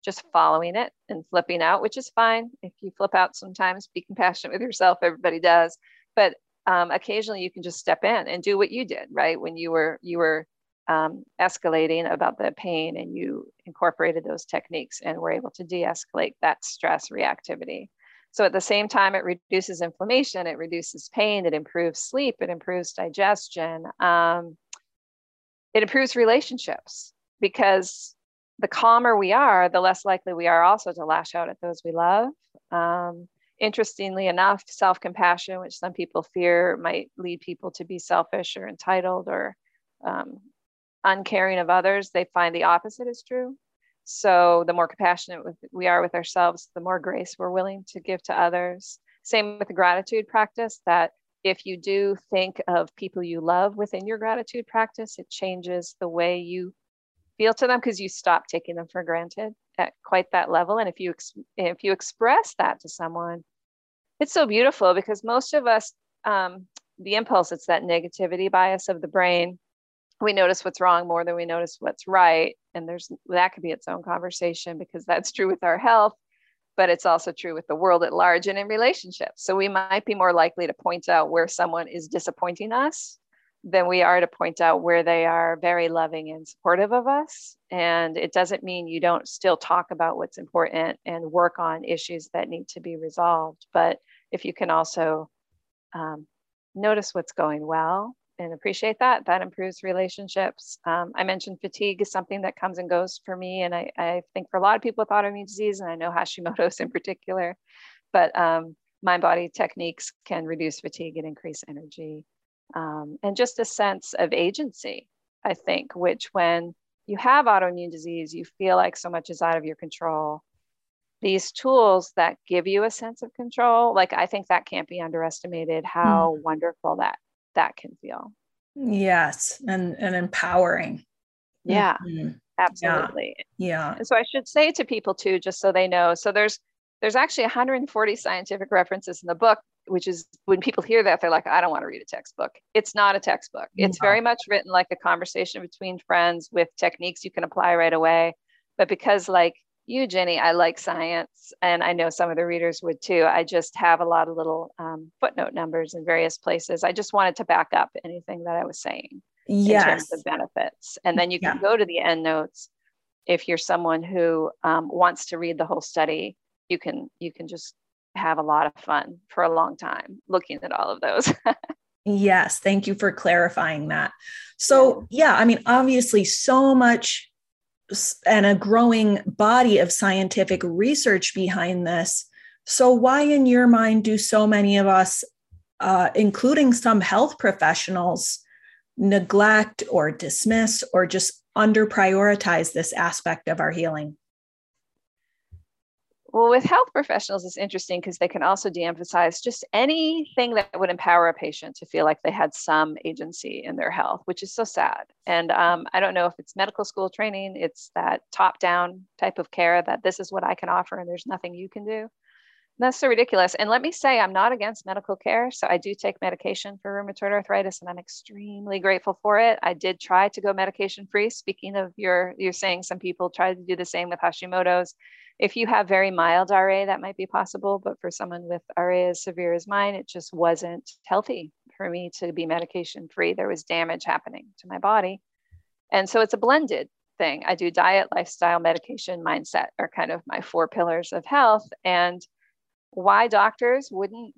just following it and flipping out, which is fine. If you flip out sometimes, be compassionate with yourself. Everybody does. But um, occasionally you can just step in and do what you did, right? When you were you were um, escalating about the pain and you incorporated those techniques and were able to de-escalate that stress reactivity. So at the same time, it reduces inflammation, it reduces pain, it improves sleep, it improves digestion, um, it improves relationships because the calmer we are, the less likely we are also to lash out at those we love. Um, interestingly enough, self compassion, which some people fear might lead people to be selfish or entitled or um, uncaring of others, they find the opposite is true. So, the more compassionate we are with ourselves, the more grace we're willing to give to others. Same with the gratitude practice, that if you do think of people you love within your gratitude practice, it changes the way you feel to them because you stop taking them for granted at quite that level. And if you if you express that to someone it's so beautiful because most of us um, the impulse it's that negativity bias of the brain. We notice what's wrong more than we notice what's right. And there's that could be its own conversation because that's true with our health but it's also true with the world at large and in relationships. So we might be more likely to point out where someone is disappointing us than we are to point out where they are very loving and supportive of us. And it doesn't mean you don't still talk about what's important and work on issues that need to be resolved. But if you can also um, notice what's going well and appreciate that, that improves relationships. Um, I mentioned fatigue is something that comes and goes for me. And I, I think for a lot of people with autoimmune disease, and I know Hashimoto's in particular, but um, mind body techniques can reduce fatigue and increase energy um, and just a sense of agency, I think, which when you have autoimmune disease, you feel like so much is out of your control. These tools that give you a sense of control, like I think that can't be underestimated how mm. wonderful that that can feel.
Yes, and and empowering.
Yeah. Mm-hmm. Absolutely.
Yeah. yeah.
And so I should say to people too, just so they know. So there's there's actually 140 scientific references in the book which is when people hear that they're like i don't want to read a textbook it's not a textbook it's very much written like a conversation between friends with techniques you can apply right away but because like you, Ginny, I like science, and I know some of the readers would too. I just have a lot of little um, footnote numbers in various places. I just wanted to back up anything that I was saying
yes.
in terms of benefits. And then you can yeah. go to the end notes if you're someone who um, wants to read the whole study. You can you can just have a lot of fun for a long time looking at all of those.
yes, thank you for clarifying that. So yeah, I mean, obviously, so much and a growing body of scientific research behind this. So, why, in your mind, do so many of us, uh, including some health professionals, neglect or dismiss or just under prioritize this aspect of our healing?
Well, with health professionals, it's interesting because they can also de emphasize just anything that would empower a patient to feel like they had some agency in their health, which is so sad. And um, I don't know if it's medical school training, it's that top down type of care that this is what I can offer and there's nothing you can do. That's so ridiculous. And let me say, I'm not against medical care. So I do take medication for rheumatoid arthritis, and I'm extremely grateful for it. I did try to go medication free. Speaking of your, you're saying some people try to do the same with Hashimoto's. If you have very mild RA, that might be possible. But for someone with RA as severe as mine, it just wasn't healthy for me to be medication free. There was damage happening to my body. And so it's a blended thing. I do diet, lifestyle, medication, mindset are kind of my four pillars of health. And why doctors wouldn't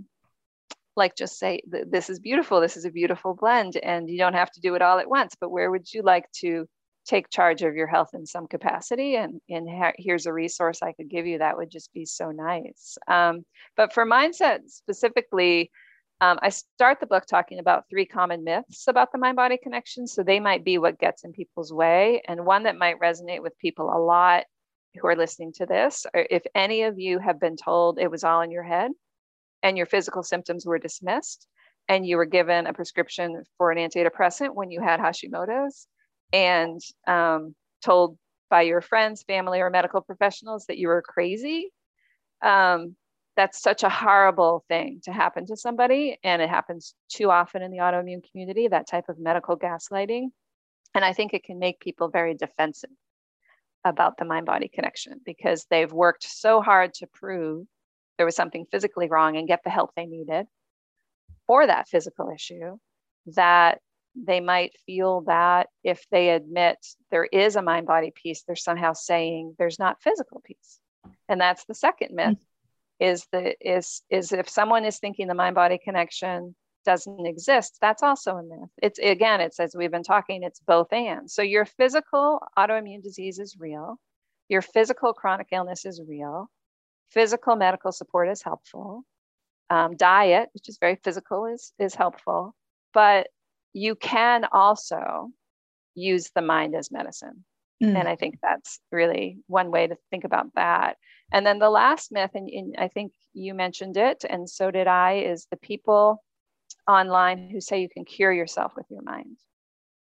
like just say this is beautiful this is a beautiful blend and you don't have to do it all at once but where would you like to take charge of your health in some capacity? And, and here's a resource i could give you that would just be so nice. Um, but for mindset specifically um, i start the book talking about three common myths about the mind body connection so they might be what gets in people's way and one that might resonate with people a lot who are listening to this if any of you have been told it was all in your head and your physical symptoms were dismissed and you were given a prescription for an antidepressant when you had hashimoto's and um, told by your friends, family, or medical professionals that you were crazy, um, that's such a horrible thing to happen to somebody. And it happens too often in the autoimmune community, that type of medical gaslighting. And I think it can make people very defensive about the mind body connection because they've worked so hard to prove there was something physically wrong and get the help they needed for that physical issue that they might feel that if they admit there is a mind body piece, they're somehow saying there's not physical piece. And that's the second myth mm-hmm. is the is is if someone is thinking the mind body connection doesn't exist, that's also a myth. It's again, it's as we've been talking, it's both and. So your physical autoimmune disease is real, your physical chronic illness is real, physical medical support is helpful. Um, diet, which is very physical, is is helpful, but you can also use the mind as medicine. Mm. And I think that's really one way to think about that. And then the last myth, and, and, I think you mentioned it, and so did I, is the people online who say you can cure yourself with your mind.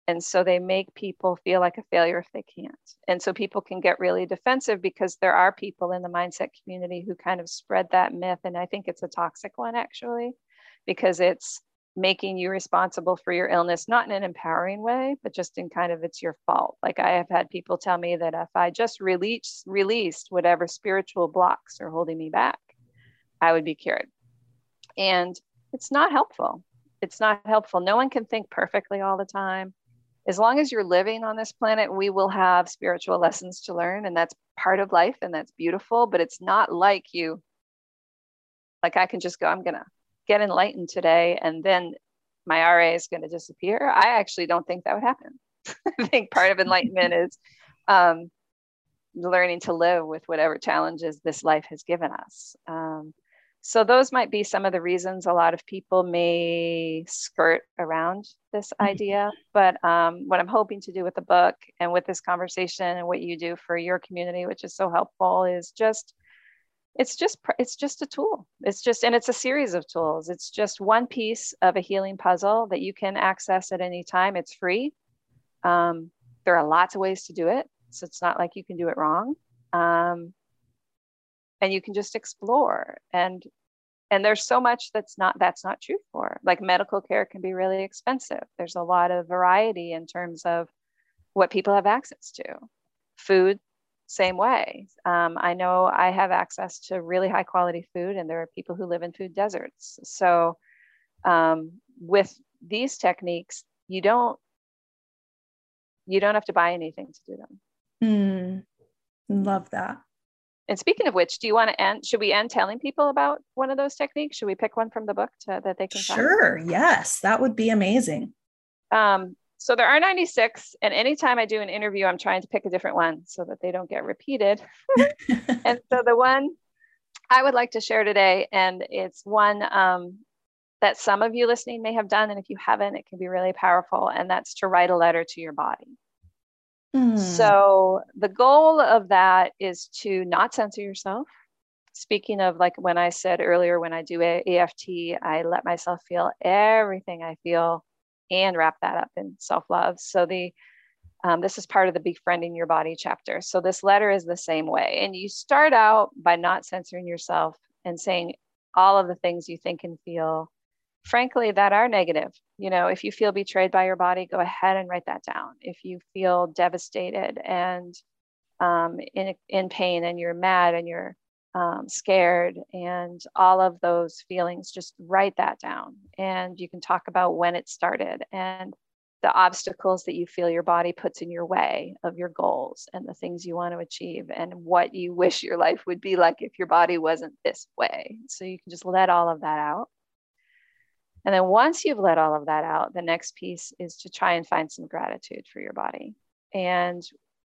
And so they make people feel like a failure if they can't. And so people can get really defensive because there are people in the mindset community who kind of spread that myth. And I think it's a toxic one, actually, because it's making you responsible for your illness, not in an empowering way, but just in kind of it's your fault. Like I have had people tell me that if I just release, released whatever spiritual blocks are holding me back, I would be cured. And it's not helpful. It's not helpful. No one can think perfectly all the time. As long as you're living on this planet, we will have spiritual lessons to learn, and that's part of life, and that's beautiful. But it's not like you, like I can just go, I'm gonna get enlightened today and then my RA is going to disappear. I actually don't think that would happen. I think part of enlightenment is um, learning to live with whatever challenges this life has given us. Um, so, those might be some of the reasons a lot of people may skirt around this mm-hmm. idea. But um, what I'm hoping to do with the book and with this conversation and what you do for your community, which is so helpful, is just it's just it's just a tool it's just and it's a series of tools it's just one piece of a healing puzzle that you can access at any time it's free um, there are lots of ways to do it so it's not like you can do it wrong um, and you can just explore and and there's so much that's not that's not true for like medical care can be really expensive there's a lot of variety in terms of what people have access to food same way. Um, I know I have access to really high quality food, and there are people who live in food deserts. So, um, with these techniques, you don't you don't have to buy anything to do them.
Mm, love that.
And speaking of which, do you want to end? Should we end telling people about one of those techniques? Should we pick one from the book to, that they can?
Sure. Find? Yes, that would be amazing.
Um, so there are 96, and anytime I do an interview, I'm trying to pick a different one so that they don't get repeated. and so the one I would like to share today, and it's one um, that some of you listening may have done, and if you haven't, it can be really powerful, and that's to write a letter to your body. Mm. So the goal of that is to not censor yourself. Speaking of like when I said earlier, when I do a- EFT, I let myself feel everything I feel and wrap that up in self-love. So the um, this is part of the befriending your body chapter. So this letter is the same way. And you start out by not censoring yourself and saying all of the things you think and feel, frankly, that are negative. You know, if you feel betrayed by your body, go ahead and write that down. If you feel devastated and um, in, in pain and you're mad and you're um, scared, and all of those feelings, just write that down. And you can talk about when it started and the obstacles that you feel your body puts in your way of your goals and the things you want to achieve and what you wish your life would be like if your body wasn't this way. So you can just let all of that out. And then once you've let all of that out, the next piece is to try and find some gratitude for your body. And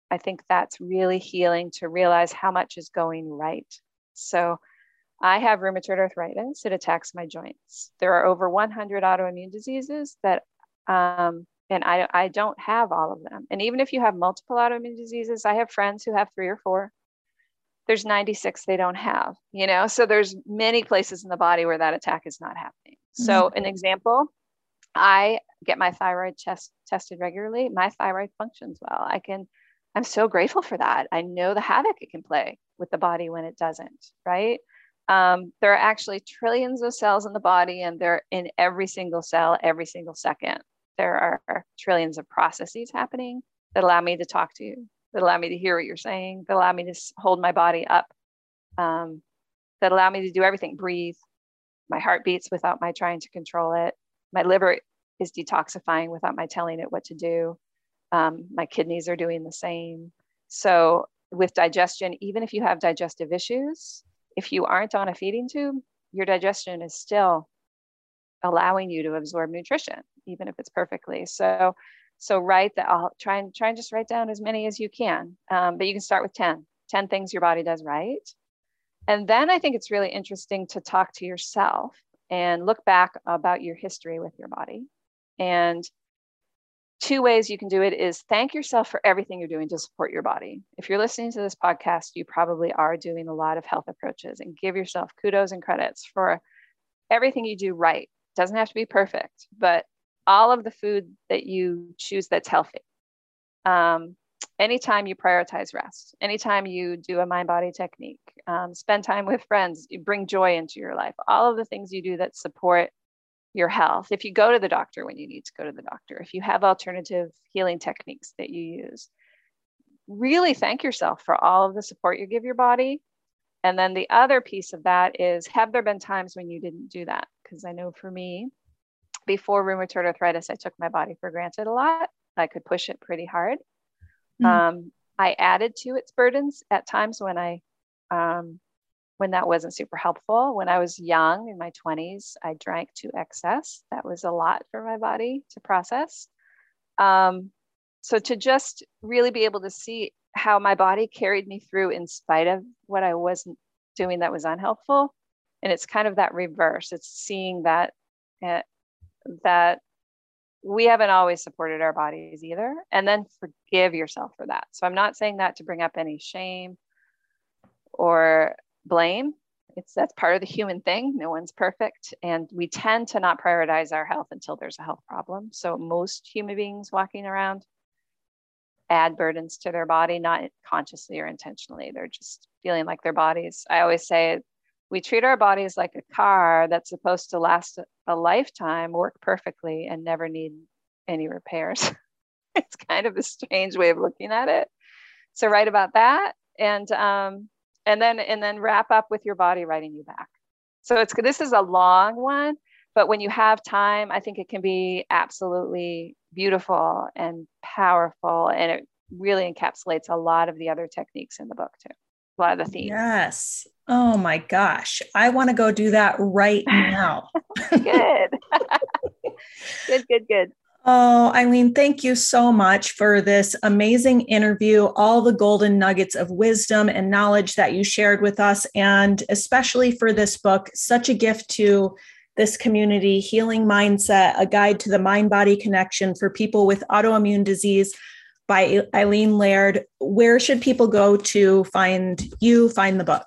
I think that's really healing to realize how much is going right so I have rheumatoid arthritis. It attacks my joints. There are over 100 autoimmune diseases that, um, and I, I don't have all of them. And even if you have multiple autoimmune diseases, I have friends who have three or four. There's 96 they don't have, you know? So there's many places in the body where that attack is not happening. So, mm-hmm. an example, I get my thyroid test tested regularly. My thyroid functions well. I can, I'm so grateful for that. I know the havoc it can play with the body when it doesn't, right? Um, there are actually trillions of cells in the body, and they're in every single cell every single second. There are trillions of processes happening that allow me to talk to you, that allow me to hear what you're saying, that allow me to hold my body up, um, that allow me to do everything breathe. My heart beats without my trying to control it. My liver is detoxifying without my telling it what to do. Um, my kidneys are doing the same. So with digestion, even if you have digestive issues, if you aren't on a feeding tube, your digestion is still allowing you to absorb nutrition, even if it's perfectly. So, so write that. I'll try and try and just write down as many as you can. Um, but you can start with 10, 10 things your body does right. And then I think it's really interesting to talk to yourself and look back about your history with your body and two ways you can do it is thank yourself for everything you're doing to support your body. If you're listening to this podcast, you probably are doing a lot of health approaches and give yourself kudos and credits for everything you do right. It doesn't have to be perfect, but all of the food that you choose that's healthy. Um, anytime you prioritize rest, anytime you do a mind body technique, um, spend time with friends, you bring joy into your life, all of the things you do that support your health, if you go to the doctor when you need to go to the doctor, if you have alternative healing techniques that you use, really thank yourself for all of the support you give your body. And then the other piece of that is have there been times when you didn't do that? Because I know for me, before rheumatoid arthritis, I took my body for granted a lot. I could push it pretty hard. Mm-hmm. Um, I added to its burdens at times when I um, when that wasn't super helpful. When I was young in my 20s, I drank to excess. That was a lot for my body to process. Um, so to just really be able to see how my body carried me through in spite of what I wasn't doing that was unhelpful. And it's kind of that reverse. It's seeing that uh, that we haven't always supported our bodies either, and then forgive yourself for that. So I'm not saying that to bring up any shame or blame. It's that's part of the human thing. No one's perfect. And we tend to not prioritize our health until there's a health problem. So most human beings walking around add burdens to their body, not consciously or intentionally. They're just feeling like their bodies. I always say we treat our bodies like a car that's supposed to last a lifetime, work perfectly, and never need any repairs. it's kind of a strange way of looking at it. So, write about that and um, and then and then wrap up with your body writing you back. So it's this is a long one, but when you have time, I think it can be absolutely beautiful and powerful, and it really encapsulates a lot of the other techniques in the book too. A lot of the themes.
Yes. Oh my gosh. I want to go do that right now.
good. good, good, good.
Oh, Eileen, thank you so much for this amazing interview, all the golden nuggets of wisdom and knowledge that you shared with us, and especially for this book, such a gift to this community, Healing Mindset, a guide to the mind body connection for people with autoimmune disease by Eileen Laird. Where should people go to find you, find the book?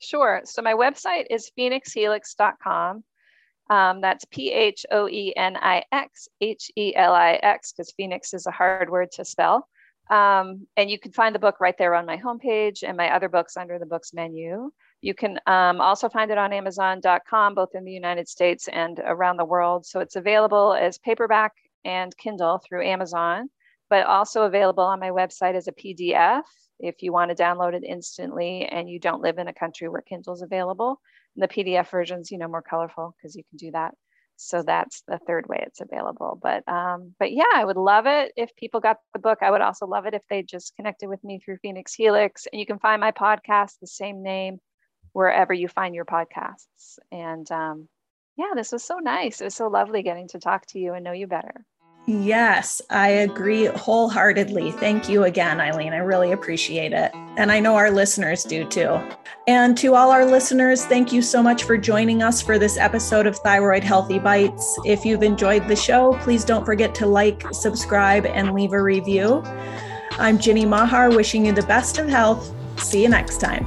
Sure. So my website is phoenixhelix.com. Um, that's P H O E N I X H E L I X, because Phoenix is a hard word to spell. Um, and you can find the book right there on my homepage and my other books under the books menu. You can um, also find it on Amazon.com, both in the United States and around the world. So it's available as paperback and Kindle through Amazon, but also available on my website as a PDF if you want to download it instantly and you don't live in a country where Kindle's available. And the PDF version's, you know, more colorful because you can do that. So that's the third way it's available. But um, but yeah, I would love it if people got the book. I would also love it if they just connected with me through Phoenix Helix. And you can find my podcast, the same name, wherever you find your podcasts. And um, yeah, this was so nice. It was so lovely getting to talk to you and know you better.
Yes, I agree wholeheartedly. Thank you again, Eileen. I really appreciate it. And I know our listeners do too. And to all our listeners, thank you so much for joining us for this episode of Thyroid Healthy Bites. If you've enjoyed the show, please don't forget to like, subscribe, and leave a review. I'm Ginny Mahar, wishing you the best of health. See you next time.